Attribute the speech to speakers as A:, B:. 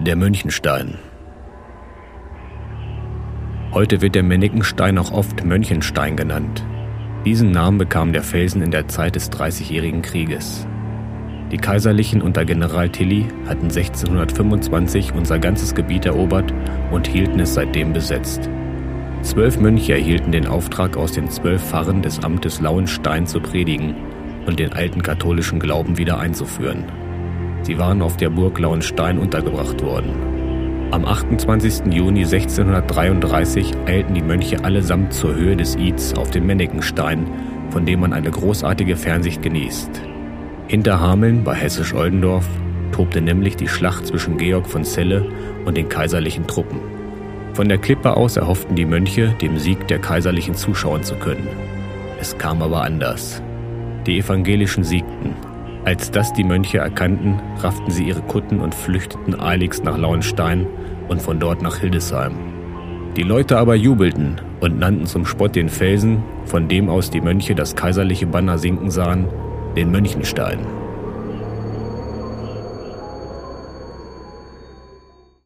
A: Der Münchenstein. Heute wird der Mennikenstein auch oft Mönchenstein genannt. Diesen Namen bekam der Felsen in der Zeit des Dreißigjährigen Krieges. Die Kaiserlichen unter General Tilly hatten 1625 unser ganzes Gebiet erobert und hielten es seitdem besetzt. Zwölf Mönche erhielten den Auftrag, aus den zwölf Pfarren des Amtes Lauenstein zu predigen und den alten katholischen Glauben wieder einzuführen. Sie waren auf der Burg Lauenstein untergebracht worden. Am 28. Juni 1633 eilten die Mönche allesamt zur Höhe des Ids auf den Mennekenstein, von dem man eine großartige Fernsicht genießt. Hinter Hameln bei Hessisch-Oldendorf tobte nämlich die Schlacht zwischen Georg von Celle und den kaiserlichen Truppen. Von der Klippe aus erhofften die Mönche, dem Sieg der Kaiserlichen zuschauen zu können. Es kam aber anders. Die Evangelischen siegten als das die Mönche erkannten, rafften sie ihre Kutten und flüchteten eiligst nach Lauenstein und von dort nach Hildesheim. Die Leute aber jubelten und nannten zum Spott den Felsen, von dem aus die Mönche das kaiserliche Banner sinken sahen, den Mönchenstein.